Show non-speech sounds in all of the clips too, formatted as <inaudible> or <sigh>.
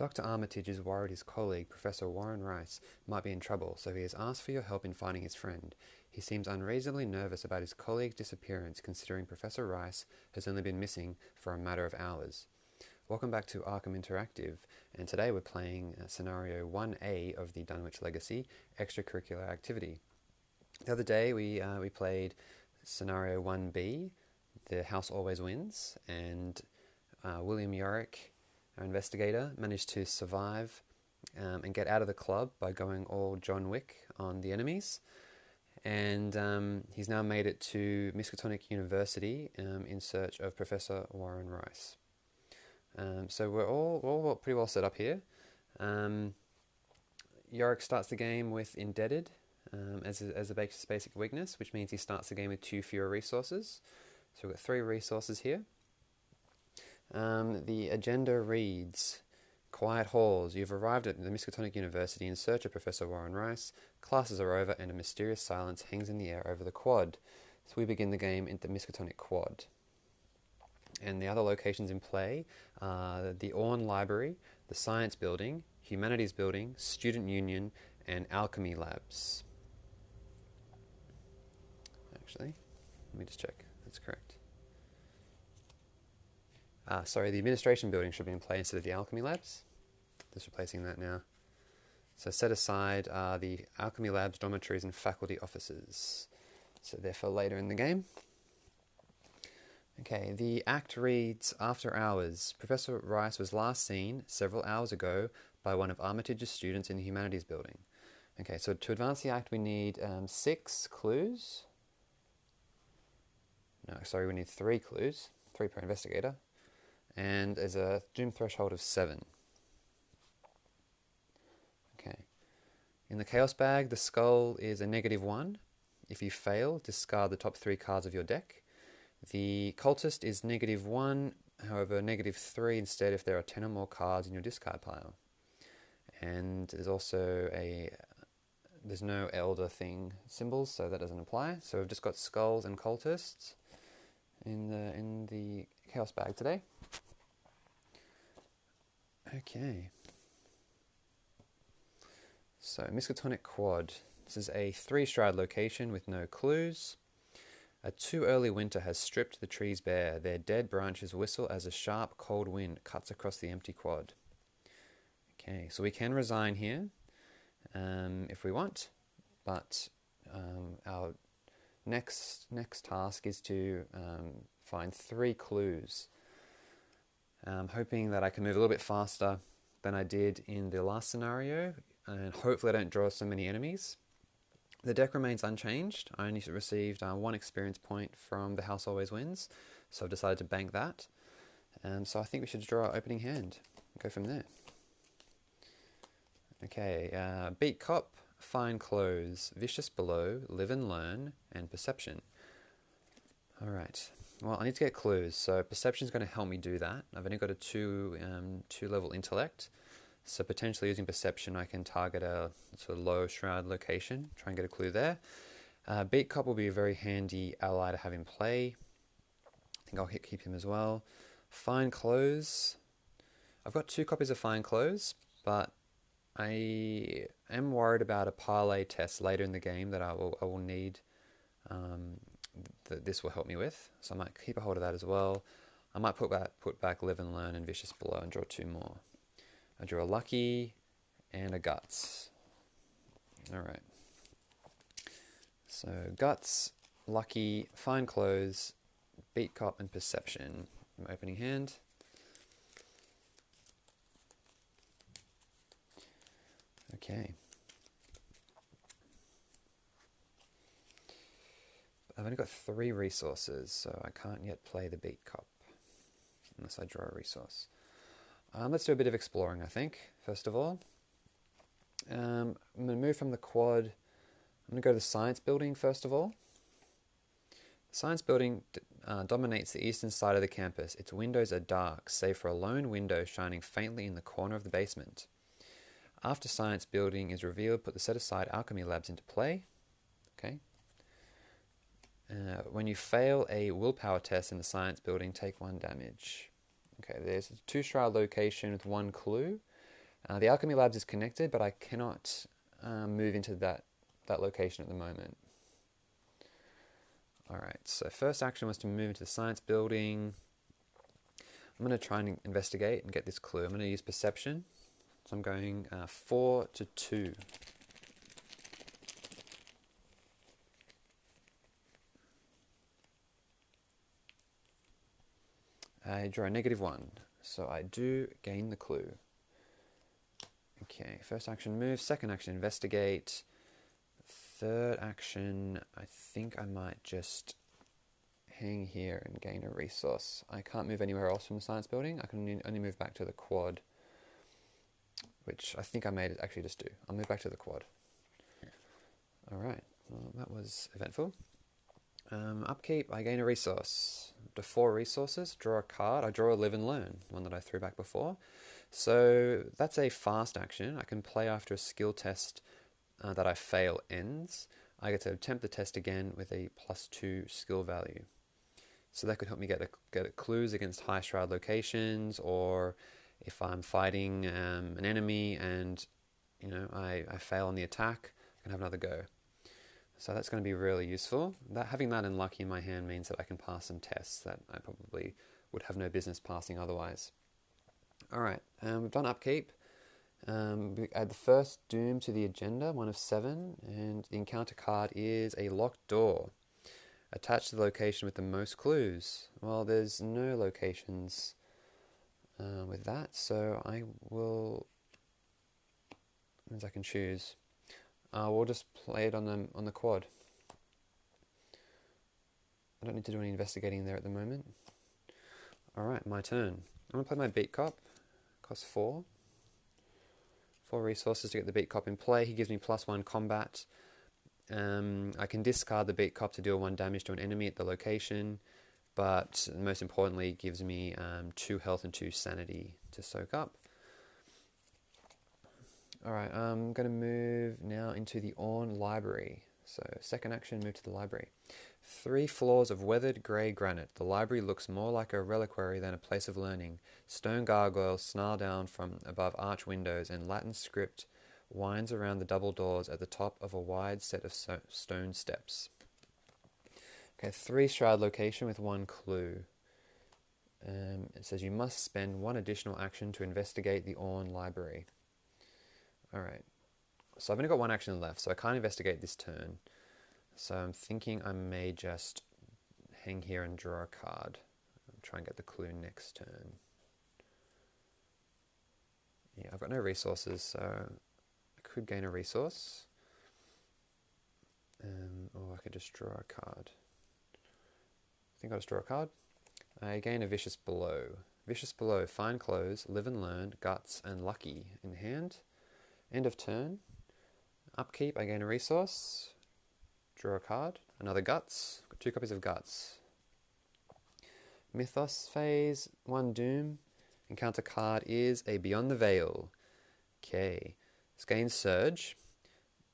Dr. Armitage is worried his colleague, Professor Warren Rice, might be in trouble, so he has asked for your help in finding his friend. He seems unreasonably nervous about his colleague's disappearance, considering Professor Rice has only been missing for a matter of hours. Welcome back to Arkham Interactive, and today we're playing uh, scenario 1A of the Dunwich Legacy extracurricular activity. The other day we, uh, we played scenario 1B, The House Always Wins, and uh, William Yorick, our investigator, managed to survive um, and get out of the club by going all John Wick on the enemies. And um, he's now made it to Miskatonic University um, in search of Professor Warren Rice. Um, so we're all, all pretty well set up here. Um, Yorick starts the game with Indebted um, as, a, as a basic weakness, which means he starts the game with two fewer resources. So we've got three resources here. Um, the agenda reads Quiet halls. You've arrived at the Miskatonic University in search of Professor Warren Rice. Classes are over, and a mysterious silence hangs in the air over the quad. So we begin the game in the Miskatonic Quad. And the other locations in play are the Orne Library, the Science Building, Humanities Building, Student Union, and Alchemy Labs. Actually, let me just check. That's correct. Uh, sorry, the administration building should be in play instead of the alchemy labs. Just replacing that now. So set aside uh, the alchemy labs, dormitories, and faculty offices. So they're for later in the game. Okay, the act reads After hours, Professor Rice was last seen several hours ago by one of Armitage's students in the Humanities Building. Okay, so to advance the act, we need um, six clues. No, sorry, we need three clues, three per investigator and there's a doom threshold of 7. Okay. In the Chaos bag, the skull is a negative 1. If you fail, discard the top three cards of your deck. The cultist is negative 1, however, negative 3 instead if there are 10 or more cards in your discard pile. And there's also a there's no elder thing symbols, so that doesn't apply. So we've just got skulls and cultists in the in the chaos bag today. Okay. So, Miskatonic Quad. This is a three shroud location with no clues. A too early winter has stripped the trees bare. Their dead branches whistle as a sharp, cold wind cuts across the empty quad. Okay, so we can resign here um, if we want, but um, our next next task is to um, find three clues um, hoping that I can move a little bit faster than I did in the last scenario, and hopefully I don't draw so many enemies. The deck remains unchanged. I only received uh, one experience point from the House Always Wins, so I've decided to bank that. Um, so I think we should draw our opening hand. Go from there. Okay, uh, Beat Cop, Fine Clothes, Vicious Blow, Live and Learn, and Perception. Alright, well, I need to get clues, so perception is going to help me do that. I've only got a two um, two level intellect, so potentially using perception, I can target a sort of low shroud location, try and get a clue there. Uh, Beat Cop will be a very handy ally to have in play. I think I'll hit keep him as well. Fine Clothes. I've got two copies of Fine Clothes, but I am worried about a parlay test later in the game that I will I will need um, that this will help me with. So I might keep a hold of that as well. I might put back, put back Live and Learn and Vicious Blow and draw two more. I draw a Lucky and a Guts. Alright. So Guts, Lucky, Fine Clothes, Beat Cop, and Perception. My opening hand. Okay. I've only got three resources, so I can't yet play the Beat Cop unless I draw a resource. Um, let's do a bit of exploring, I think, first of all. Um, I'm going to move from the quad. I'm going to go to the science building first of all. The science building uh, dominates the eastern side of the campus. Its windows are dark, save for a lone window shining faintly in the corner of the basement. After science building is revealed, put the set aside alchemy labs into play. Okay, uh, when you fail a willpower test in the science building, take one damage. Okay, there's a two shroud location with one clue. Uh, the Alchemy Labs is connected, but I cannot um, move into that, that location at the moment. Alright, so first action was to move into the science building. I'm going to try and investigate and get this clue. I'm going to use perception. So I'm going uh, 4 to 2. I draw a negative 1, so I do gain the clue. Okay, first action move, second action investigate, third action I think I might just hang here and gain a resource. I can't move anywhere else from the science building, I can only move back to the quad, which I think I may actually just do. I'll move back to the quad. Alright, well that was eventful. Um, upkeep, I gain a resource. To four resources, draw a card. I draw a live and learn, one that I threw back before. So that's a fast action. I can play after a skill test uh, that I fail ends. I get to attempt the test again with a plus two skill value. So that could help me get a, get clues against high shroud locations, or if I'm fighting um, an enemy and you know I, I fail on the attack, I can have another go. So that's going to be really useful. That having that and unlucky in my hand means that I can pass some tests that I probably would have no business passing otherwise. All right, um, we've done upkeep. Um, we add the first doom to the agenda, one of seven, and the encounter card is a locked door. Attached to the location with the most clues. Well, there's no locations uh, with that, so I will. As I can choose. Uh, we'll just play it on the on the quad. I don't need to do any investigating there at the moment. Alright, my turn. I'm to play my Beat Cop. Costs four. Four resources to get the Beat Cop in play. He gives me plus one combat. Um, I can discard the Beat Cop to deal one damage to an enemy at the location, but most importantly, gives me um, two health and two sanity to soak up. Alright, I'm going to move now into the Orne Library. So, second action, move to the library. Three floors of weathered grey granite. The library looks more like a reliquary than a place of learning. Stone gargoyles snarl down from above arch windows, and Latin script winds around the double doors at the top of a wide set of so- stone steps. Okay, three shroud location with one clue. Um, it says you must spend one additional action to investigate the Orne Library. Alright. So I've only got one action left, so I can't investigate this turn. So I'm thinking I may just hang here and draw a card. Try and get the clue next turn. Yeah, I've got no resources, so I could gain a resource. Um, or I could just draw a card. I think I'll just draw a card. I gain a Vicious Blow. Vicious Blow, Fine Clothes, Live and Learn, Guts, and Lucky in hand. End of turn. Upkeep, I gain a resource. Draw a card. Another Guts. Got two copies of Guts. Mythos phase, one Doom. Encounter card is a Beyond the Veil. Okay. Gains Surge.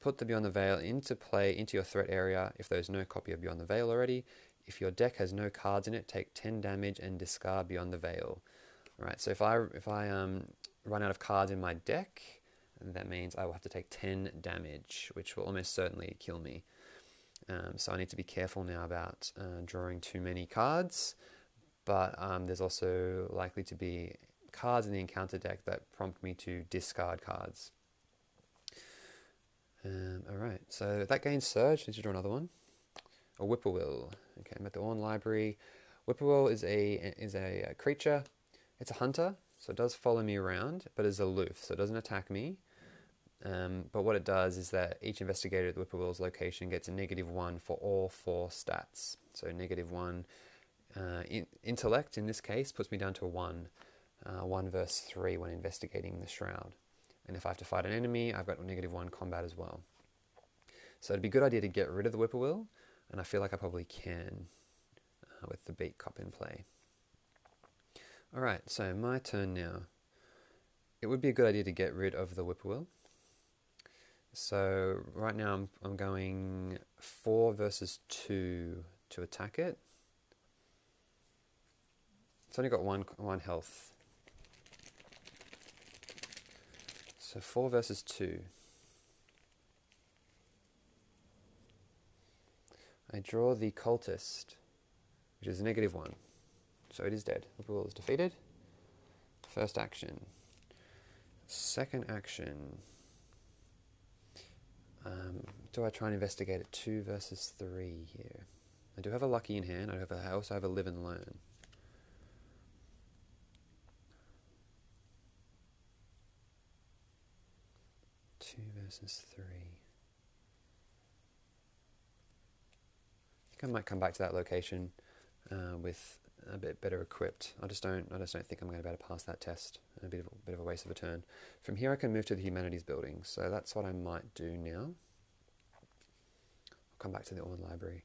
Put the Beyond the Veil into play into your threat area if there's no copy of Beyond the Veil already. If your deck has no cards in it, take 10 damage and discard Beyond the Veil. Alright, so if I if I um, run out of cards in my deck, that means I will have to take 10 damage, which will almost certainly kill me. Um, so I need to be careful now about uh, drawing too many cards, but um, there's also likely to be cards in the encounter deck that prompt me to discard cards. Um, Alright, so that gains Surge. Need to draw another one. A Whippoorwill. Okay, I'm at the Orne Library. Whippoorwill is a is a, a creature. It's a hunter, so it does follow me around, but is aloof, so it doesn't attack me. Um, but what it does is that each investigator at the Whippoorwill's location gets a negative one for all four stats. So negative one uh, in, intellect in this case puts me down to a one, uh, one versus three when investigating the shroud. And if I have to fight an enemy, I've got a negative one combat as well. So it'd be a good idea to get rid of the Whippoorwill, and I feel like I probably can uh, with the beat cop in play. Alright, so my turn now. It would be a good idea to get rid of the Whippoorwill. So right now I'm, I'm going 4 versus 2 to attack it. It's only got one, one health. So 4 versus 2. I draw the cultist, which is negative 1. So it is dead. Whippoorwill is defeated. First action. Second action. Do I try and investigate it 2 versus 3 here? I do have a lucky in hand. I, have a, I also have a live and learn. Two versus three. I think I might come back to that location uh, with a bit better equipped. I just don't. I just don't think I'm going to be able to pass that test. A bit of a bit of a waste of a turn. From here, I can move to the humanities building. So that's what I might do now. Come back to the Orne Library.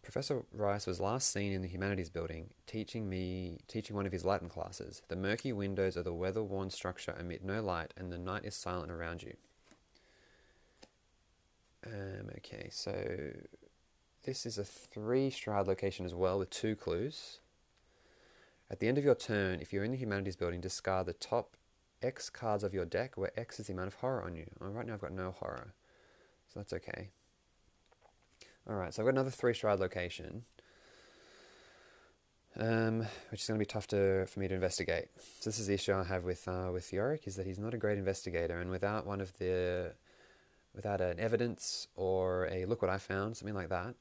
Professor Rice was last seen in the humanities building, teaching me teaching one of his Latin classes. The murky windows of the weather-worn structure emit no light, and the night is silent around you. Um, okay, so this is a three shroud location as well with two clues. At the end of your turn, if you're in the humanities building, discard the top X cards of your deck, where X is the amount of horror on you. Oh, right now I've got no horror, so that's okay. Alright, so I've got another three shroud location, um, which is going to be tough to, for me to investigate. So this is the issue I have with uh, with Yorick, is that he's not a great investigator, and without one of the, without an evidence or a look what I found, something like that,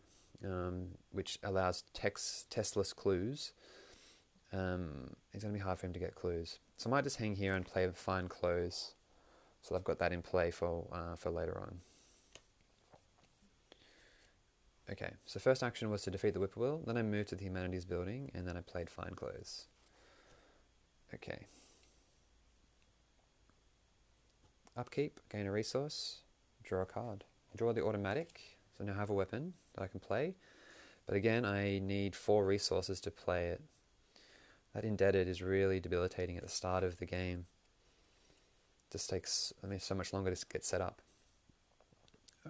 um, which allows text testless clues, um, it's going to be hard for him to get clues. So I might just hang here and play fine clothes, so I've got that in play for uh, for later on. Okay, so first action was to defeat the Whippoorwill, then I moved to the Humanities building, and then I played fine Clothes. Okay. Upkeep, gain a resource, draw a card. Draw the automatic, so now I have a weapon that I can play. But again, I need four resources to play it. That indebted is really debilitating at the start of the game. It just takes I mean so much longer to get set up.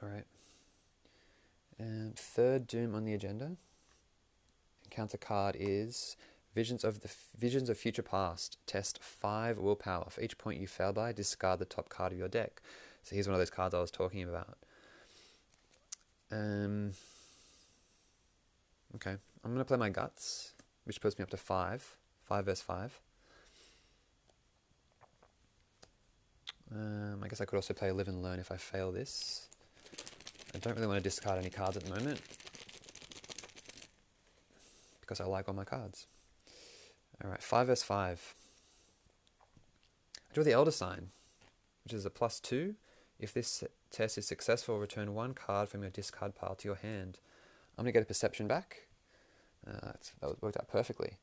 Alright. And third Doom on the agenda. Encounter card is Visions of the Visions of Future Past. Test five willpower. For each point you fail by, discard the top card of your deck. So here's one of those cards I was talking about. Um. Okay, I'm gonna play my guts, which puts me up to five. Five versus five. Um, I guess I could also play Live and Learn if I fail this. I don't really want to discard any cards at the moment because I like all my cards. Alright, 5 versus 5. I draw the Elder Sign, which is a plus 2. If this test is successful, return one card from your discard pile to your hand. I'm going to get a perception back. Uh, that worked out perfectly.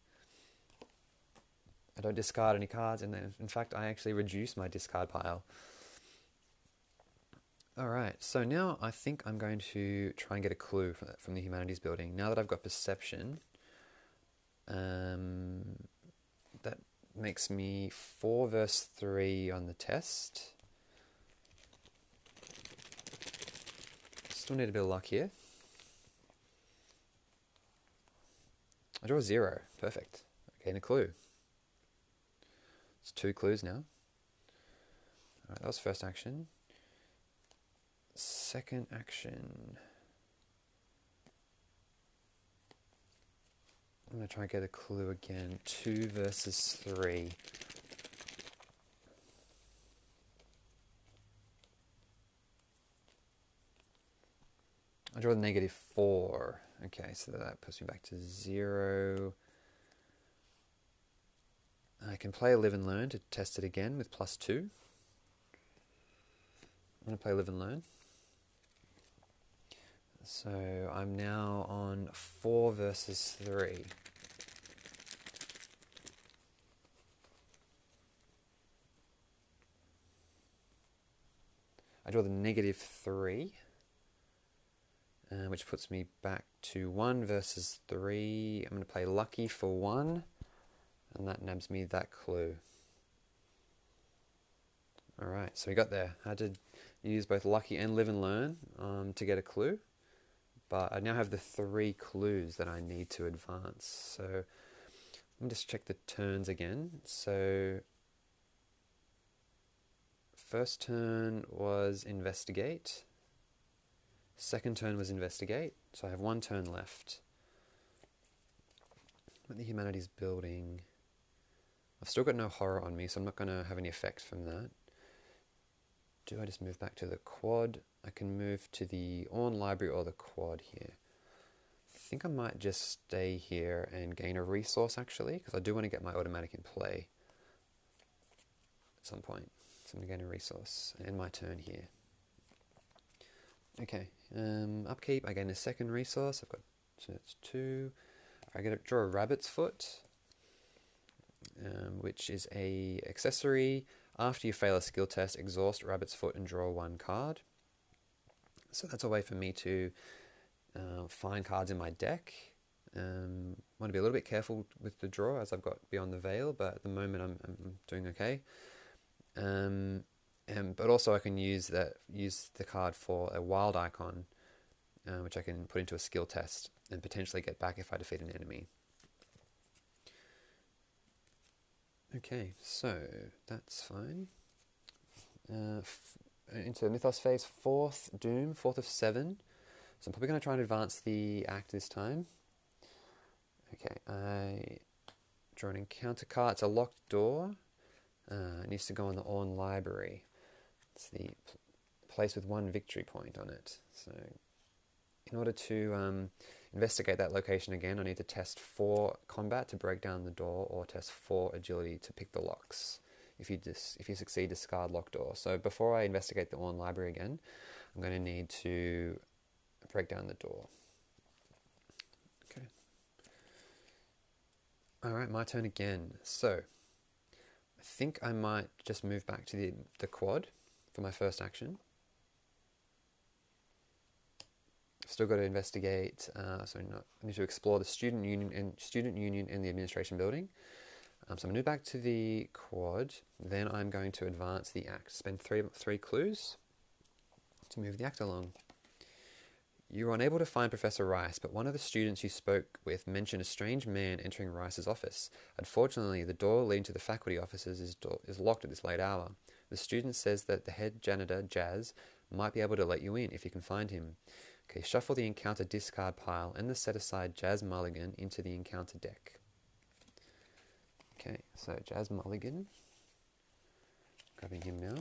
I don't discard any cards, and in fact, I actually reduce my discard pile. All right, so now I think I'm going to try and get a clue from, the humanities building. Now that I've got perception, um, that makes me 4 verse 3 on the test. Still need a bit of luck here. I draw a 0. Perfect. I gain a clue. It's two clues now. Alright, that was first action second action. I'm going to try and get a clue again. 2 versus 3. I draw the negative 4. Okay, so that puts me back to 0. I can play a Live and Learn to test it again with plus 2. I'm going to play Live and Learn. So I'm now on 4 versus 3. I draw the negative 3, uh, which puts me back to 1 versus 3. I'm going to play lucky for 1, and that nabs me that clue. Alright, so we got there. I had to use both lucky and live and learn um, to get a clue but I now have the three clues that I need to advance. So let me just check the turns again. So first turn was investigate. Second turn was investigate. So I have one turn left. What the humanities building. I've still got no horror on me, so I'm not going to have any effect from that. Do I just move back to the quad? I can move to the Orne Library or the quad here. I think I might just stay here and gain a resource actually, because I do want to get my automatic in play at some point. So I'm going to gain a resource and my turn here. Okay, um, upkeep, I gain a second resource. I've got so it's two. I get to draw a rabbit's foot, um, which is a accessory. After you fail a skill test, exhaust rabbit's foot and draw one card. So that's a way for me to uh, find cards in my deck. Um, want to be a little bit careful with the draw as I've got beyond the veil, but at the moment I'm, I'm doing okay. Um, and, but also I can use that use the card for a wild icon, uh, which I can put into a skill test and potentially get back if I defeat an enemy. Okay, so that's fine. Uh, f- into Mythos phase, fourth Doom, fourth of seven. So I'm probably going to try and advance the act this time. Okay, I draw an encounter card. It's a locked door. Uh, it needs to go in the Orne Library. It's the pl- place with one victory point on it. So, in order to um, investigate that location again, I need to test four combat to break down the door, or test four agility to pick the locks. If you dis- if you succeed, discard locked door. So before I investigate the Orne Library again, I'm going to need to break down the door. Okay. All right, my turn again. So I think I might just move back to the the quad for my first action. I've still got to investigate. Uh, so I need to explore the student union and student union in the administration building. Um, so I'm going to back to the quad. Then I'm going to advance the act. Spend three three clues to move the act along. You were unable to find Professor Rice, but one of the students you spoke with mentioned a strange man entering Rice's office. Unfortunately, the door leading to the faculty offices is, is locked at this late hour. The student says that the head janitor, Jazz, might be able to let you in if you can find him. Okay, shuffle the encounter discard pile and the set aside Jazz Mulligan into the encounter deck. Okay, so Jazz Mulligan. Grabbing him now.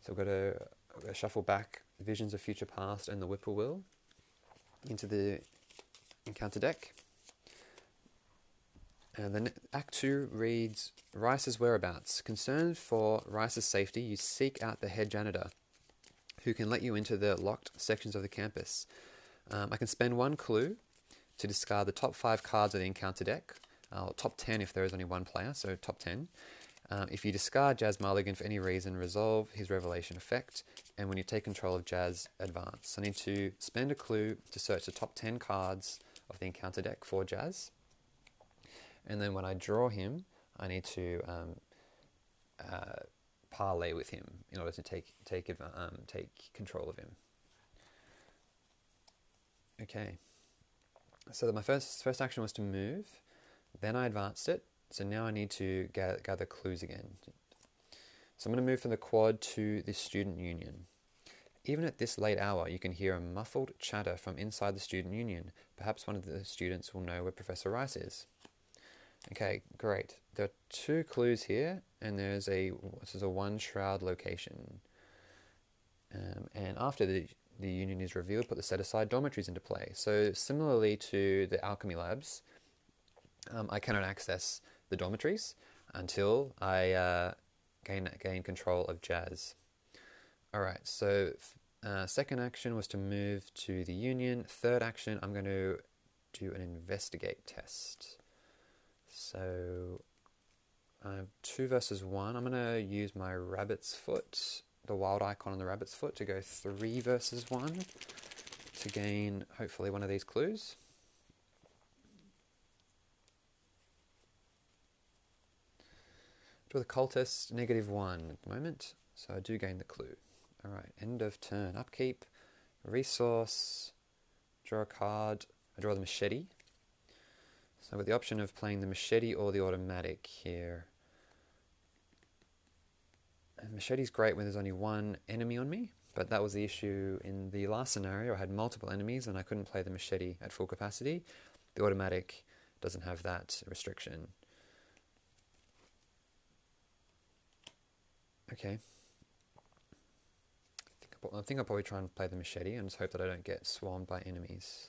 So we've got to, we've got to shuffle back Visions of Future Past and the Whippoorwill into the encounter deck. And then Act 2 reads Rice's whereabouts. Concerned for Rice's safety, you seek out the head janitor, who can let you into the locked sections of the campus. Um, I can spend one clue to discard the top five cards of the encounter deck, uh, top 10 if there is only one player, so top 10. Um, if you discard Jazz Mulligan for any reason, resolve his revelation effect, and when you take control of Jazz, advance. I need to spend a clue to search the top 10 cards of the encounter deck for Jazz. And then when I draw him, I need to um, uh, parlay with him in order to take take um, take control of him. Okay. So that my first first action was to move, then I advanced it. So now I need to gather, gather clues again. So I'm going to move from the quad to the student union. Even at this late hour, you can hear a muffled chatter from inside the student union. Perhaps one of the students will know where Professor Rice is. Okay, great. There are two clues here, and there's a this is a one shroud location. Um, and after the the union is revealed, put the set aside dormitories into play. So similarly to the alchemy labs, um, I cannot access the dormitories until I uh, gain gain control of Jazz. All right. So uh, second action was to move to the union. Third action, I'm going to do an investigate test. So Have two versus one. I'm going to use my rabbit's foot, the wild icon on the rabbit's foot, to go three versus one to gain hopefully one of these clues. Draw the cultist, negative one at the moment, so I do gain the clue. Alright, end of turn. Upkeep, resource, draw a card. I draw the machete. So got the option of playing the machete or the automatic here. Uh, machete's great when there's only one enemy on me, but that was the issue in the last scenario. I had multiple enemies and I couldn't play the machete at full capacity. The automatic doesn't have that restriction. Okay. I think I'll probably try and play the machete and just hope that I don't get swarmed by enemies.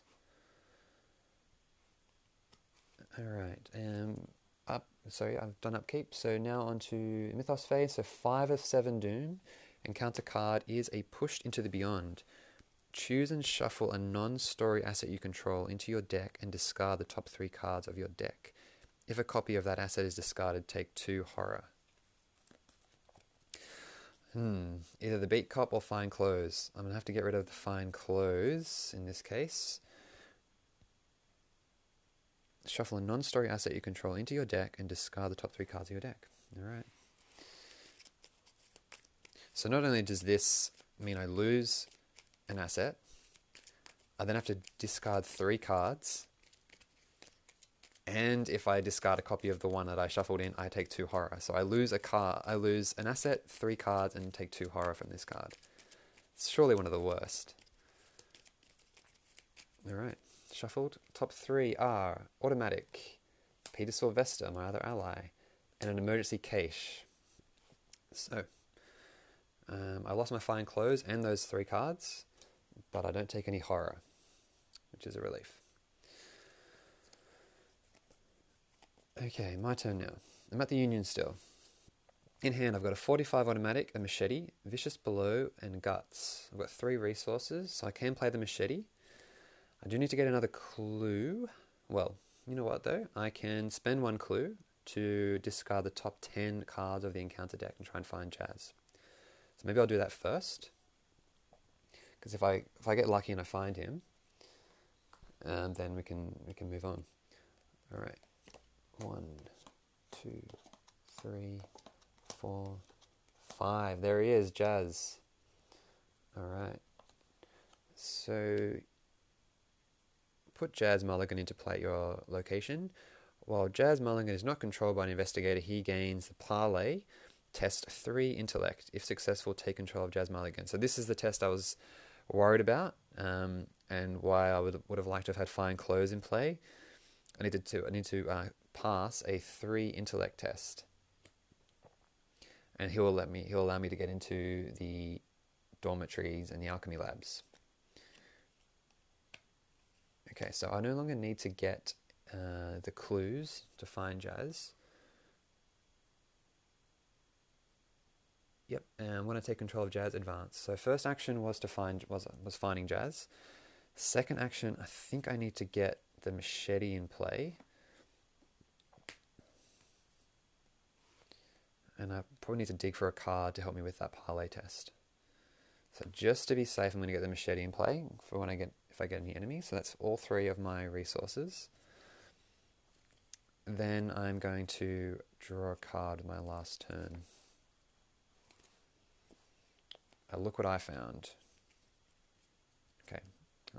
Alright, um, up, sorry, I've done upkeep. So now on to Mythos phase. So 5 of 7 Doom. Encounter card is a Pushed into the Beyond. Choose and shuffle a non story asset you control into your deck and discard the top three cards of your deck. If a copy of that asset is discarded, take two horror. Hmm, either the beat cop or fine clothes. I'm to have to get rid of the fine clothes in this case. Shuffle a non story asset you control into your deck and discard the top three cards of your deck. Alright. So not only does this mean I lose an asset, I then have to discard three cards. And if I discard a copy of the one that I shuffled in, I take two horror. So I lose a card, I lose an asset, three cards, and take two horror from this card. It's surely one of the worst. Alright, shuffled. Top three are automatic, Peter Sylvester, my other ally, and an emergency cache. So, um, I lost my fine clothes and those three cards but I don't take any horror, which is a relief. Okay, my turn now. I'm at the Union still. In hand, I've got a 45 automatic, a machete, vicious blow, and guts. I've got three resources, so I can play the machete. I do need to get another clue. Well, you know what though? I can spend one clue to discard the top 10 cards of the encounter deck and try and find Jazz. So maybe I'll do that first. Because if I if I get lucky and I find him, um, then we can we can move on. All right, one, two, three, four, five. There he is, Jazz. All right. So put Jazz Mulligan into play at your location. While Jazz Mulligan is not controlled by an investigator, he gains the parlay test three intellect. If successful, take control of Jazz Mulligan. So this is the test I was worried about um, and why I would would have liked to have had fine clothes in play. I needed to I need to uh, pass a three intellect test, and he will let me he'll allow me to get into the dormitories and the alchemy labs. Okay, so I no longer need to get uh, the clues to find Jazz. Yep, and when to take control of Jazz Advance. So first action was to find was was finding Jazz. Second action, I think I need to get the machete in play. And I probably need to dig for a card to help me with that parlay test. So just to be safe, I'm going to get the machete in play for when I get if I get any enemies. So that's all three of my resources. Then I'm going to draw a card my last turn. Uh, look what I found. Okay,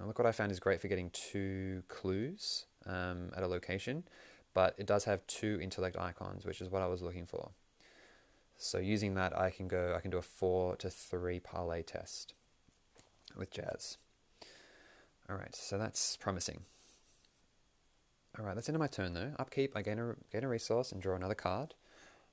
uh, look what I found is great for getting two clues um, at a location, but it does have two intellect icons, which is what I was looking for. So using that, I can go. I can do a four to three parlay test with Jazz. All right, so that's promising. All right, that's into my turn though. Upkeep, I gain a gain a resource and draw another card.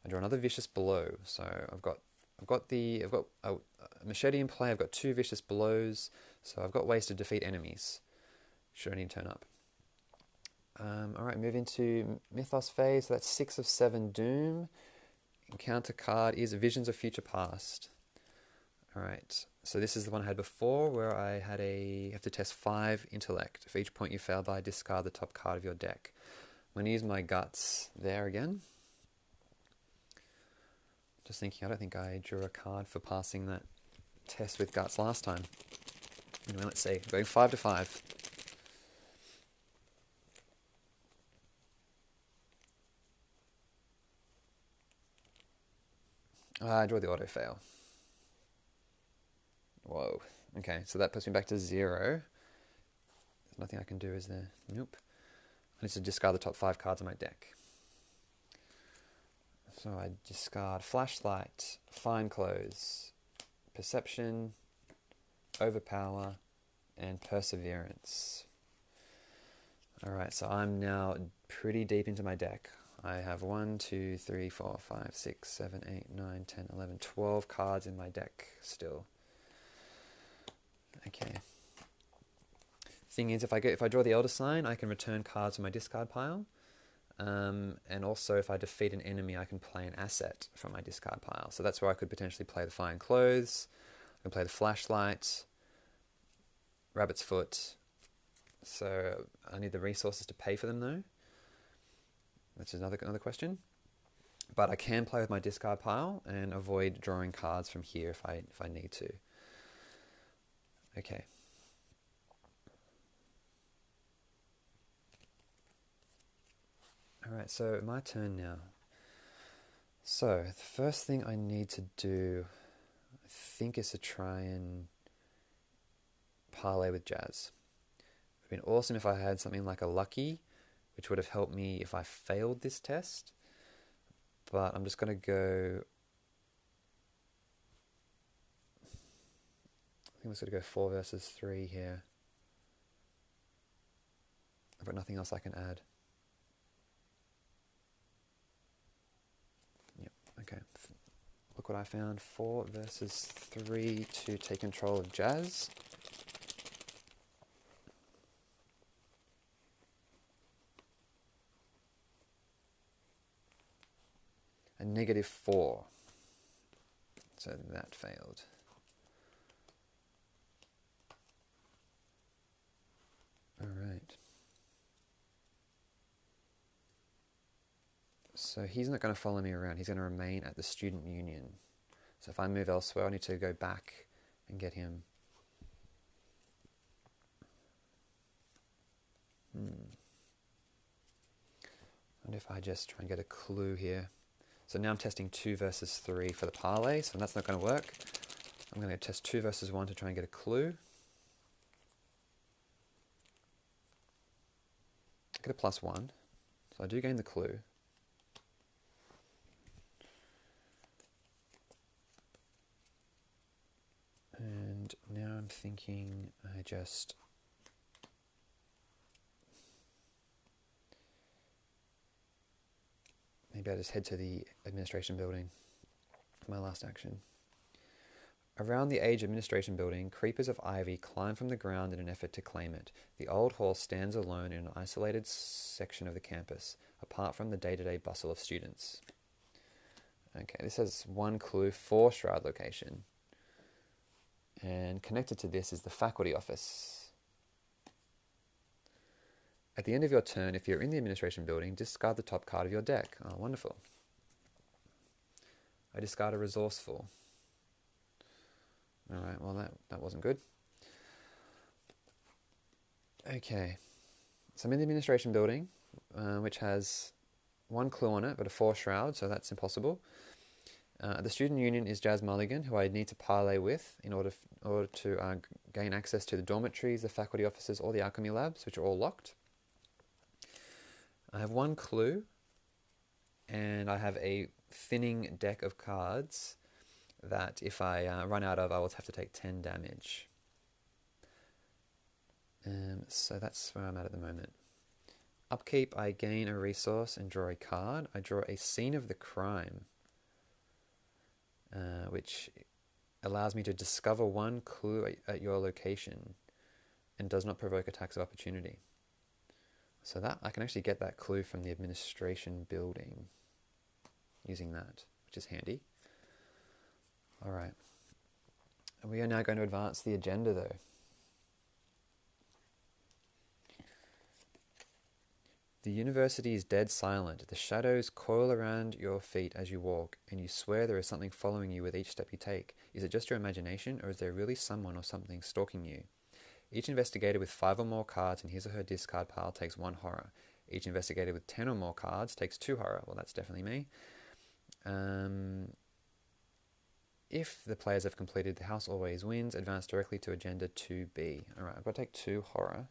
I draw another vicious blow. So I've got I've got the I've got a, a machete in play. I've got two vicious blows, so I've got ways to defeat enemies. Should I need to turn up. Um, all right, move into Mythos phase. So that's six of seven Doom. Encounter card is Visions of Future Past. All right, so this is the one I had before, where I had a have to test five intellect. For each point you fail by, discard the top card of your deck. I'm to use my guts there again. Just thinking, I don't think I drew a card for passing that test with guts last time. Anyway, let's see. Going five to five. Ah, I draw the auto fail. Whoa. Okay, so that puts me back to zero. There's nothing I can do, is there? Nope. I need to discard the top five cards of my deck. So I discard flashlight, fine clothes, perception, overpower, and perseverance. Alright, so I'm now pretty deep into my deck. I have 1, 2, 3, 4, 5, 6, 7, 8, 9, 10, 11, 12 cards in my deck still. Okay. Thing is, if I get if I draw the Elder Sign, I can return cards from my discard pile. Um, and also, if I defeat an enemy, I can play an asset from my discard pile. So that's where I could potentially play the Fine Clothes, I can play the Flashlight, Rabbit's Foot. So I need the resources to pay for them, though. That's another another question. But I can play with my discard pile and avoid drawing cards from here if I if I need to. Okay. Alright, so my turn now. So, the first thing I need to do, I think, is to try and parlay with Jazz. It would have been awesome if I had something like a lucky, which would have helped me if I failed this test. But I'm just going to go. I'm just going to go 4 versus 3 here. I've got nothing else I can add. Yep, okay, look what I found. 4 versus 3 to take control of Jazz. A negative 4. So that failed. All right. So he's not going to follow me around. He's going to remain at the student union. So if I move elsewhere, I need to go back and get him. Hmm. And if I just try and get a clue here. So now I'm testing 2 versus 3 for the parlay, so that's not going to work. I'm going to test 2 versus 1 to try and get a clue. Get a plus 1. So I do gain the clue. And now I'm thinking I just maybe I just head to the administration building. My last action. Around the Age Administration Building, creepers of ivy climb from the ground in an effort to claim it. The old hall stands alone in an isolated section of the campus, apart from the day to day bustle of students. Okay, this has one clue for Shroud location. And connected to this is the faculty office. At the end of your turn, if you're in the administration building, discard the top card of your deck. Oh, wonderful. I discard a resourceful. All right, well, that, that wasn't good. Okay, so I'm in the administration building, uh, which has one clue on it, but a four shroud, so that's impossible. Uh, the student union is Jazz Mulligan, who I need to parlay with in order, f- order to uh, gain access to the dormitories, the faculty offices, or the alchemy labs, which are all locked. I have one clue, and I have a thinning deck of cards that if I uh, run out of, I will have to take 10 damage. Um, so that's where I'm at at the moment. Upkeep, I gain a resource and draw a card. I draw a scene of the crime. Uh, which allows me to discover one clue at, at, your location and does not provoke attacks of opportunity. So that I can actually get that clue from the administration building using that, which is handy. All right. We are now going to advance the agenda though. The university is dead silent. The shadows coil around your feet as you walk, and you swear there is something following you with each step you take. Is it just your imagination, or is there really someone or something stalking you? Each investigator with five or more cards in his or her discard pile takes one horror. Each investigator with ten or more cards takes two horror. Well, that's definitely me. Um, if the players have completed the house always wins, advance directly to agenda 2B. Alright, I've got to take two horror.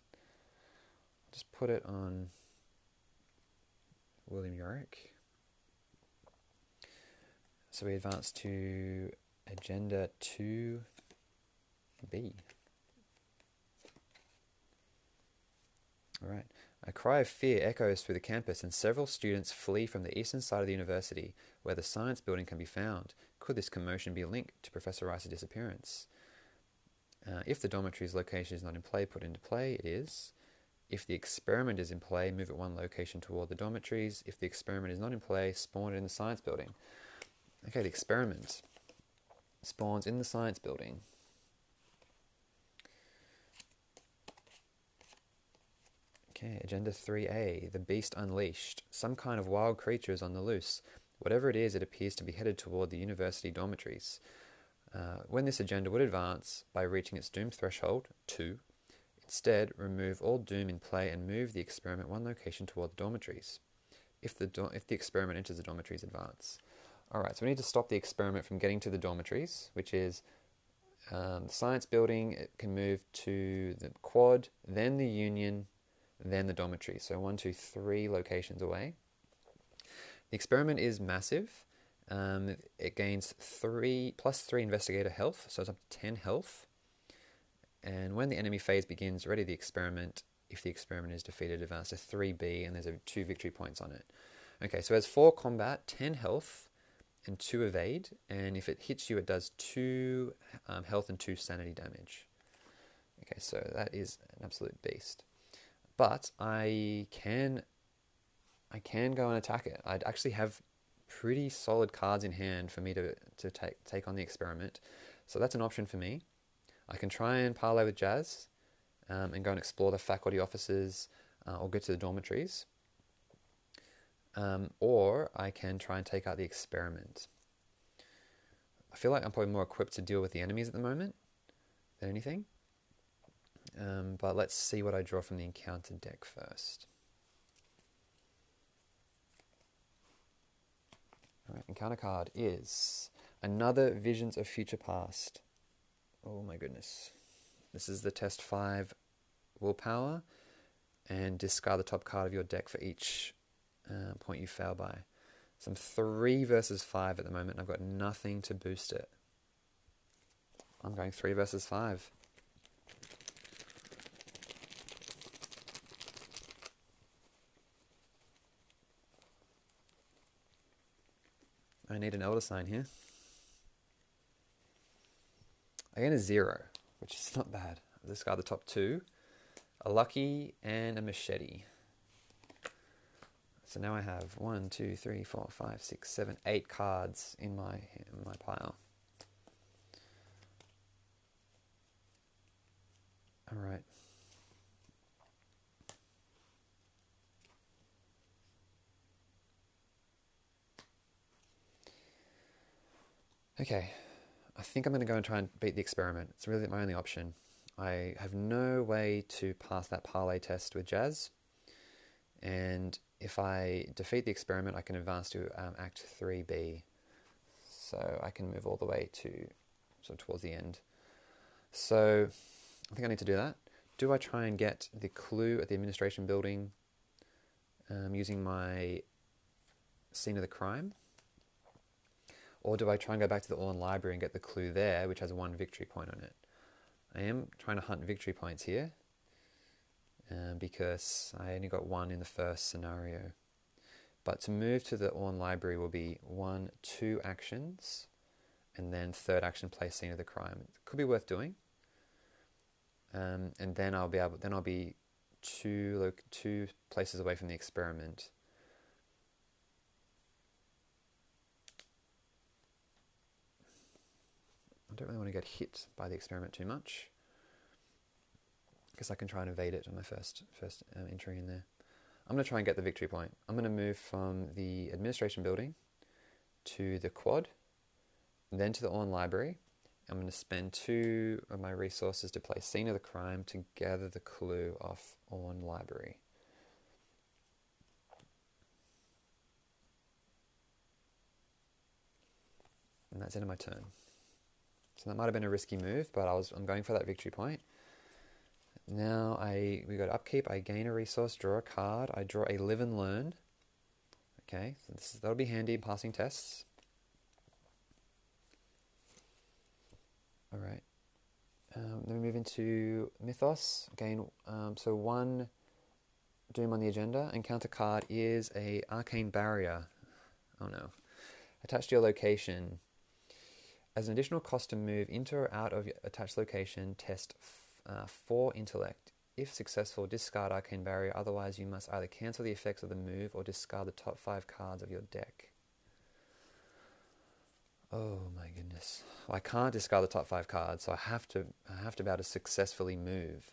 Just put it on William Yorick. so we advance to agenda 2B. All right. A cry of fear echoes through the campus, and several students flee from the eastern side of the university, where the science building can be found. Could this commotion be linked to Professor Rice's disappearance? Uh, if the dormitory's location is not in play, put into play, it is. If the experiment is in play, move it one location toward the dormitories. If the experiment is not in play, spawn it in the science building. Okay, the experiment spawns in the science building. Okay, Agenda 3A The Beast Unleashed. Some kind of wild creature is on the loose. Whatever it is, it appears to be headed toward the university dormitories. Uh, when this agenda would advance by reaching its doom threshold, 2, instead remove all doom in play and move the experiment one location toward the dormitories. If the, do- if the experiment enters the dormitories, advance. Alright, so we need to stop the experiment from getting to the dormitories, which is um, the science building, it can move to the quad, then the union, then the dormitory. So one, two, three locations away. The experiment is massive. Um, it gains three plus three investigator health, so it's up to ten health. And when the enemy phase begins, ready the experiment. If the experiment is defeated, advance to 3B, and there's a, two victory points on it. Okay, so it has four combat, 10 health, and two evade. And if it hits you, it does two um, health and two sanity damage. Okay, so that is an absolute beast but I can I can go and attack it. I'd actually have pretty solid cards in hand for me to, to take take on the experiment. So that's an option for me. I can try and parlay with Jazz um, and go and explore the faculty offices uh, or get to the dormitories. Um, or I can try and take out the experiment. I feel like I'm probably more equipped to deal with the enemies at the moment than anything. Um, but let's see what I draw from the encounter deck first. Encounter card is another Visions of Future Past. Oh my goodness. This is the test 5 willpower and discard the top card of your deck for each uh, point you fail by. So I'm 3 versus 5 at the moment and I've got nothing to boost it. I'm going 3 versus 5. I need an elder sign here. I a zero, which is not bad. This guy, the top two, a lucky and a machete. So now I have one, two, three, four, five, six, seven, eight cards in my in my pile. All right. Okay, I think I'm going to go and try and beat the experiment. It's really my only option. I have no way to pass that parlay test with Jazz. And if I defeat the experiment, I can advance to um, Act 3B. So I can move all the way to sort of towards the end. So I think I need to do that. Do I try and get the clue at the administration building um, using my scene of the crime? Or do I try and go back to the Orne Library and get the clue there, which has one victory point on it? I am trying to hunt victory points here um, because I only got one in the first scenario. But to move to the Orne Library will be one, two actions, and then third action play scene of the crime. It could be worth doing. Um, and then I'll be able. Then I'll be two like two places away from the experiment. I don't really want to get hit by the experiment too much. Because I can try and evade it on my first first uh, entry in there. I'm going to try and get the victory point. I'm going to move from the administration building to the quad, then to the Orne Library. I'm going to spend two of my resources to play scene of the crime to gather the clue off Orne Library. And that's the end of my turn. So that might have been a risky move, but I was I'm going for that victory point. Now I we got upkeep. I gain a resource, draw a card. I draw a live and learn. Okay, so is, that'll be handy in passing tests. All right. Um, then we move into mythos. Gain um, so one doom on the agenda. Encounter card is a arcane barrier. Oh no! Attached to your location, as an additional cost to move into or out of your attached location, test uh, 4 intellect. If successful, discard Arcane Barrier, otherwise, you must either cancel the effects of the move or discard the top 5 cards of your deck. Oh my goodness. Well, I can't discard the top 5 cards, so I have to I have to be able to successfully move.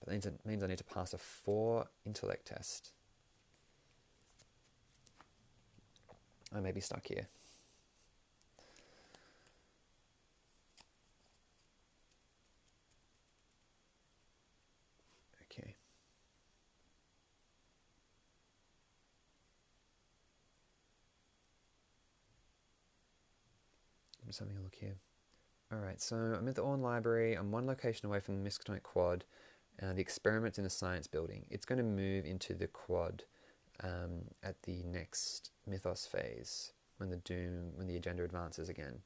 But that means I need to pass a 4 intellect test. I may be stuck here. Okay. I'm just having a look here. Alright, so I'm at the Orne Library. I'm one location away from the Miskatonic Quad. Uh, the experiment's in the science building. It's going to move into the quad um, at the next Mythos phase when the Doom, when the agenda advances again.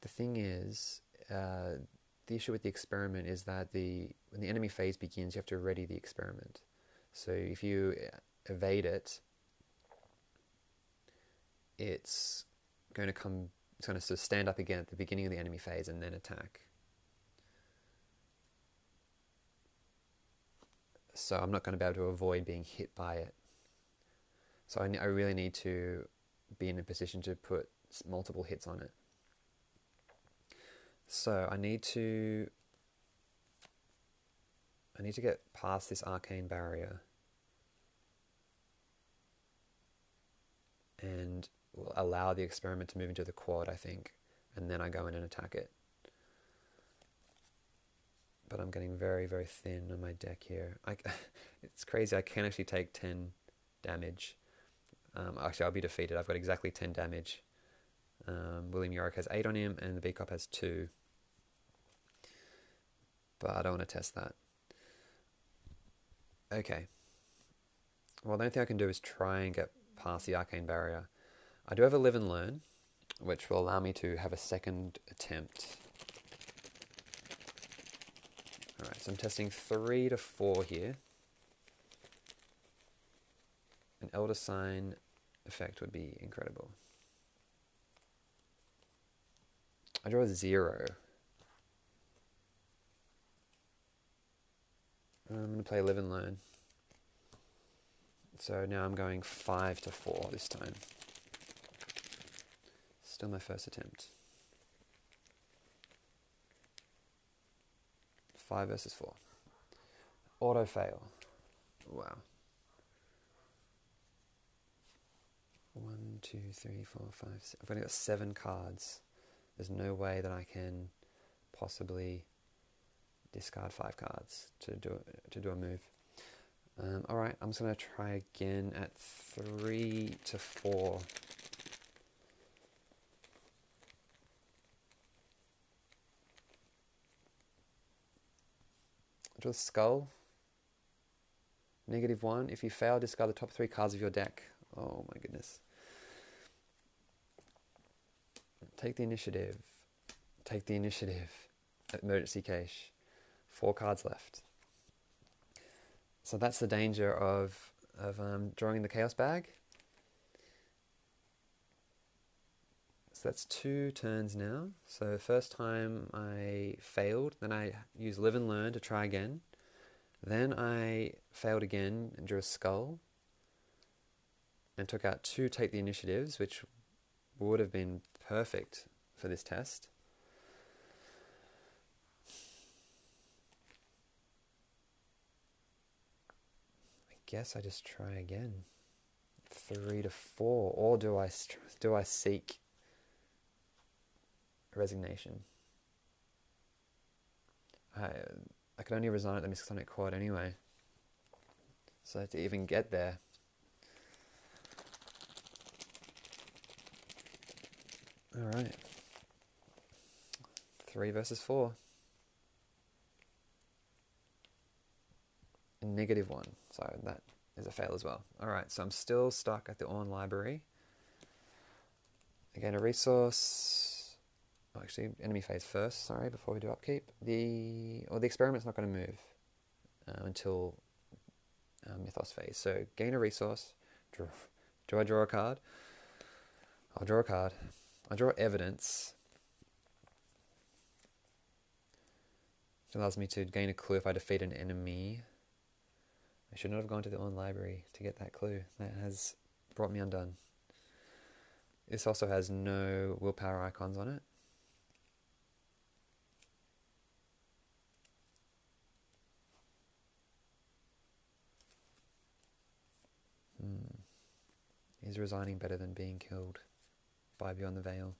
The thing is, uh, the issue with the experiment is that the when the enemy phase begins, you have to ready the experiment. So if you evade it, it's going to come it's going to sort of stand up again at the beginning of the enemy phase and then attack. So I'm not going to be able to avoid being hit by it. So I, I really need to be in a position to put multiple hits on it. So I need to I need to get past this arcane barrier and allow the experiment to move into the quad, I think, and then I go in and attack it. But I'm getting very, very thin on my deck here. I, <laughs> it's crazy. I can actually take 10 damage. Um, actually, I'll be defeated. I've got exactly 10 damage. Um, William Yorick has 8 on him, and the Beat Cop has 2. But I don't want to test that. Okay. Well, the only thing I can do is try and get past the arcane barrier. I do have a live and learn, which will allow me to have a second attempt. Alright, so I'm testing three to four here. An Elder Sign effect would be incredible. I draw a zero. Um, I'm going to play live and learn. So now I'm going five to four this time. Still my first attempt. 5 versus 4. Auto fail. Wow. One, two, three, four, five. I've only got 7 cards. There's no way that I can possibly discard 5 cards to do, to do a move. Um, Alright, I'm just going to try again at 3 to 4. Mortal Skull. Negative one. If you fail, discard the top three cards of your deck. Oh my goodness. Take the initiative. Take the initiative. Emergency cache. Four cards left. So that's the danger of of um, drawing the chaos bag. That's two turns now. So first time I failed, then I use live and learn to try again. Then I failed again and drew a skull. And took out two take the initiatives, which would have been perfect for this test. I guess I just try again. Three to four, or do I do I seek resignation? I I could only resign at the Miskatonic Quad anyway. So to even get there. Alright. Three versus four. Negative one. So that is a fail as well. Alright, so I'm still stuck at the Orne Library. Again, a resource. Actually, enemy phase first. Sorry, before we do upkeep. The or the experiment's not going to move uh, until uh, mythos phase. So gain a resource. Draw. <laughs> Do I draw a card? I'll draw a card. I draw evidence. It allows me to gain a clue if I defeat an enemy. I should not have gone to the Orne library to get that clue. That has brought me undone. This also has no willpower icons on it. Is resigning better than being killed by Beyond the Veil?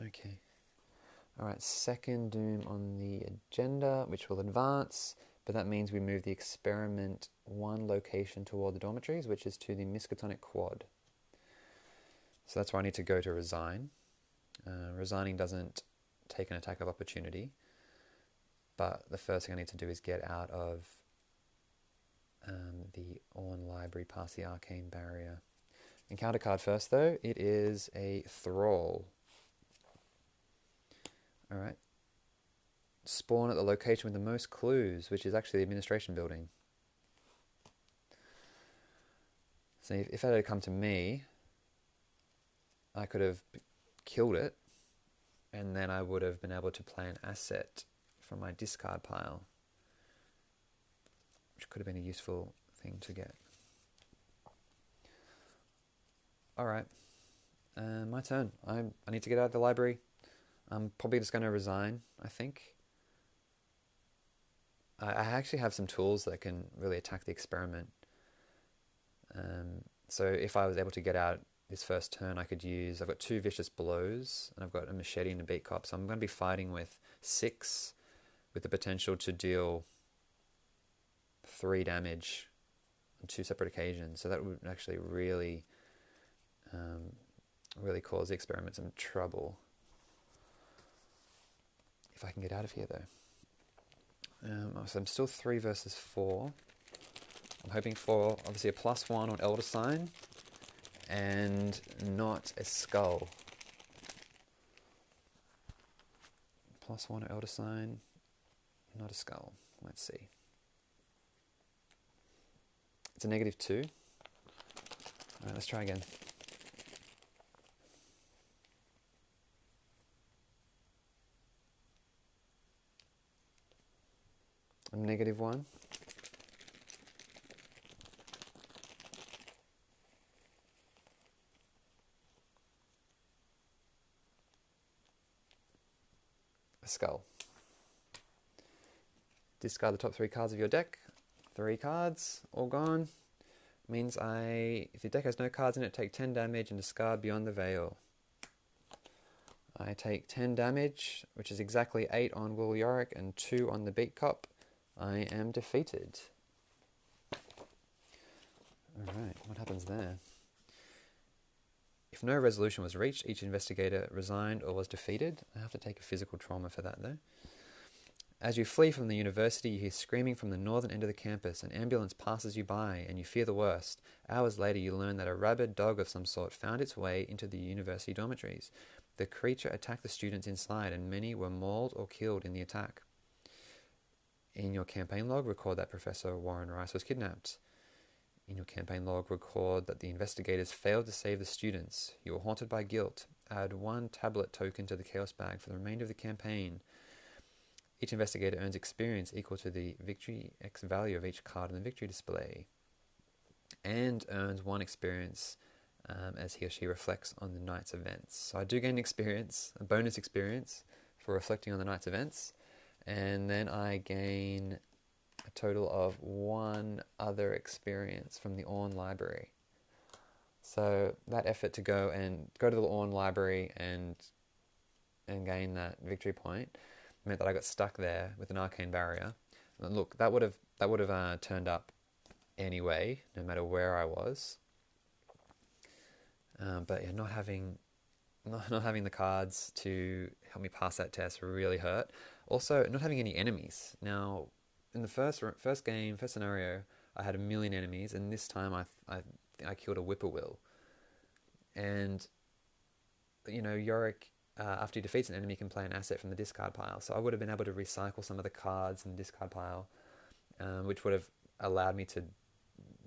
Okay. Alright, second Doom on the agenda, which will advance, but that means we move the experiment one location toward the dormitories, which is to the Miskatonic Quad. So that's where I need to go to resign. Uh, resigning doesn't take an attack of opportunity, but the first thing I need to do is get out of um, the Orne Library past the Arcane Barrier. Encounter card first, though. It is a Thrall. Alright. Spawn at the location with the most clues, which is actually the administration building. So if, if it had come to me, I could have killed it, and then I would have been able to play an asset from my discard pile, which could have been a useful thing to get. Alright, uh, my turn. I, I need to get out of the library. I'm probably just going to resign, I think. I, I actually have some tools that can really attack the experiment. Um, so if I was able to get out this first turn, I could use. I've got two vicious blows, and I've got a machete and a beat cop. So I'm going to be fighting with six, with the potential to deal three damage on two separate occasions. So that would actually really, um, really cause the experiment some trouble if I can get out of here though. Um, so I'm still three versus four. I'm hoping for obviously a plus one on Elder Sign and not a skull. Plus one Elder Sign, not a skull. Let's see. It's a negative two. Alright, let's try again. a negative 1. Skull. Discard the top three cards of your deck. Three cards, all gone. Means I, if your deck has no cards in it, take 10 damage and discard Beyond the Veil. I take 10 damage, which is exactly 8 on Will Yorick and 2 on the Beat Cop. I am defeated. Alright, what happens there? If no resolution was reached, each investigator resigned or was defeated. I have to take a physical trauma for that though. As you flee from the university, you hear screaming from the northern end of the campus. An ambulance passes you by, and you fear the worst. Hours later, you learn that a rabid dog of some sort found its way into the university dormitories. The creature attacked the students inside, and many were mauled or killed in the attack. In your campaign log, record that Professor Warren Rice was kidnapped. In your campaign log, record that the investigators failed to save the students. You are haunted by guilt. Add one tablet token to the Chaos bag for the remainder of the campaign. Each investigator earns experience equal to the victory X value of each card in the victory display, and earns one experience um, as he or she reflects on the night's events. So I do gain experience, a bonus experience for reflecting on the night's events and then I gain a total of one other experience from the Orne Library. So that effort to go and go to the Orne Library and and gain that victory point meant that I got stuck there with an arcane barrier. And look, that would have that would have uh, turned up anyway, no matter where I was. Um, but yeah, not having not, not having the cards to help me pass that test really hurt. Also, not having any enemies. Now, in the first first game, first scenario, I had a million enemies, and this time I I, I killed a whippoorwill. And you know, Yorick, uh, after he defeats an enemy, can play an asset from the discard pile. So I would have been able to recycle some of the cards in the discard pile, um, which would have allowed me to,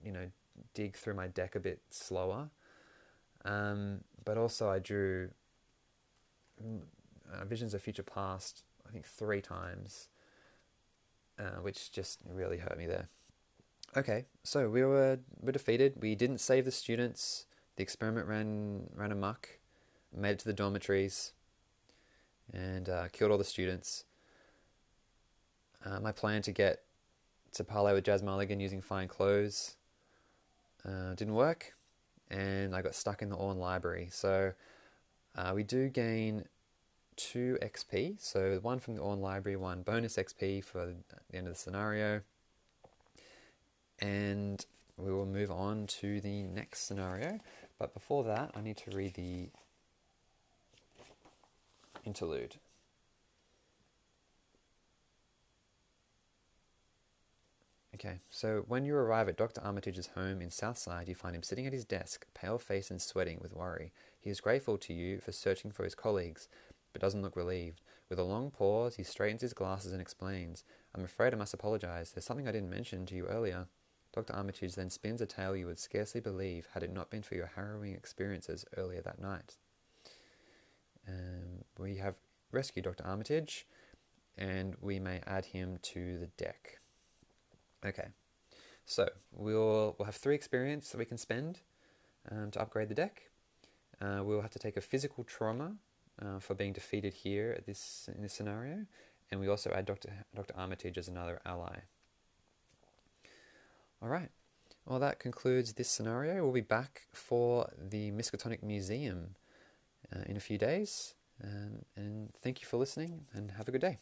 you know, dig through my deck a bit slower. Um, but also, I drew uh, Visions of Future Past, I think, three times, uh, which just really hurt me there. Okay, so we were, were defeated. We didn't save the students. The experiment ran ran amok, made it to the dormitories, and uh, killed all the students. Uh, my plan to get to parlay with Jazz Mulligan using fine clothes uh, didn't work, and I got stuck in the Orne library. So uh, we do gain two XP. So one from the Orne library, one bonus XP for the end of the scenario. And we will move on to the next scenario. But before that, I need to read the interlude. Okay, so when you arrive at Dr. Armitage's home in Southside, you find him sitting at his desk, pale faced and sweating with worry. He is grateful to you for searching for his colleagues, but doesn't look relieved. With a long pause, he straightens his glasses and explains, I'm afraid I must apologize. There's something I didn't mention to you earlier. Dr. Armitage then spins a tale you would scarcely believe had it not been for your harrowing experiences earlier that night. Um, we have rescued Dr. Armitage, and we may add him to the deck. Okay, so we'll, we'll have three experience that we can spend um, to upgrade the deck. Uh, we'll have to take a physical trauma uh, for being defeated here at this in this scenario, and we also add Dr. Dr. Armitage as another ally. All right. Well, that concludes this scenario. We'll be back for the Miskatonic Museum uh, in a few days. Um, and thank you for listening and have a good day.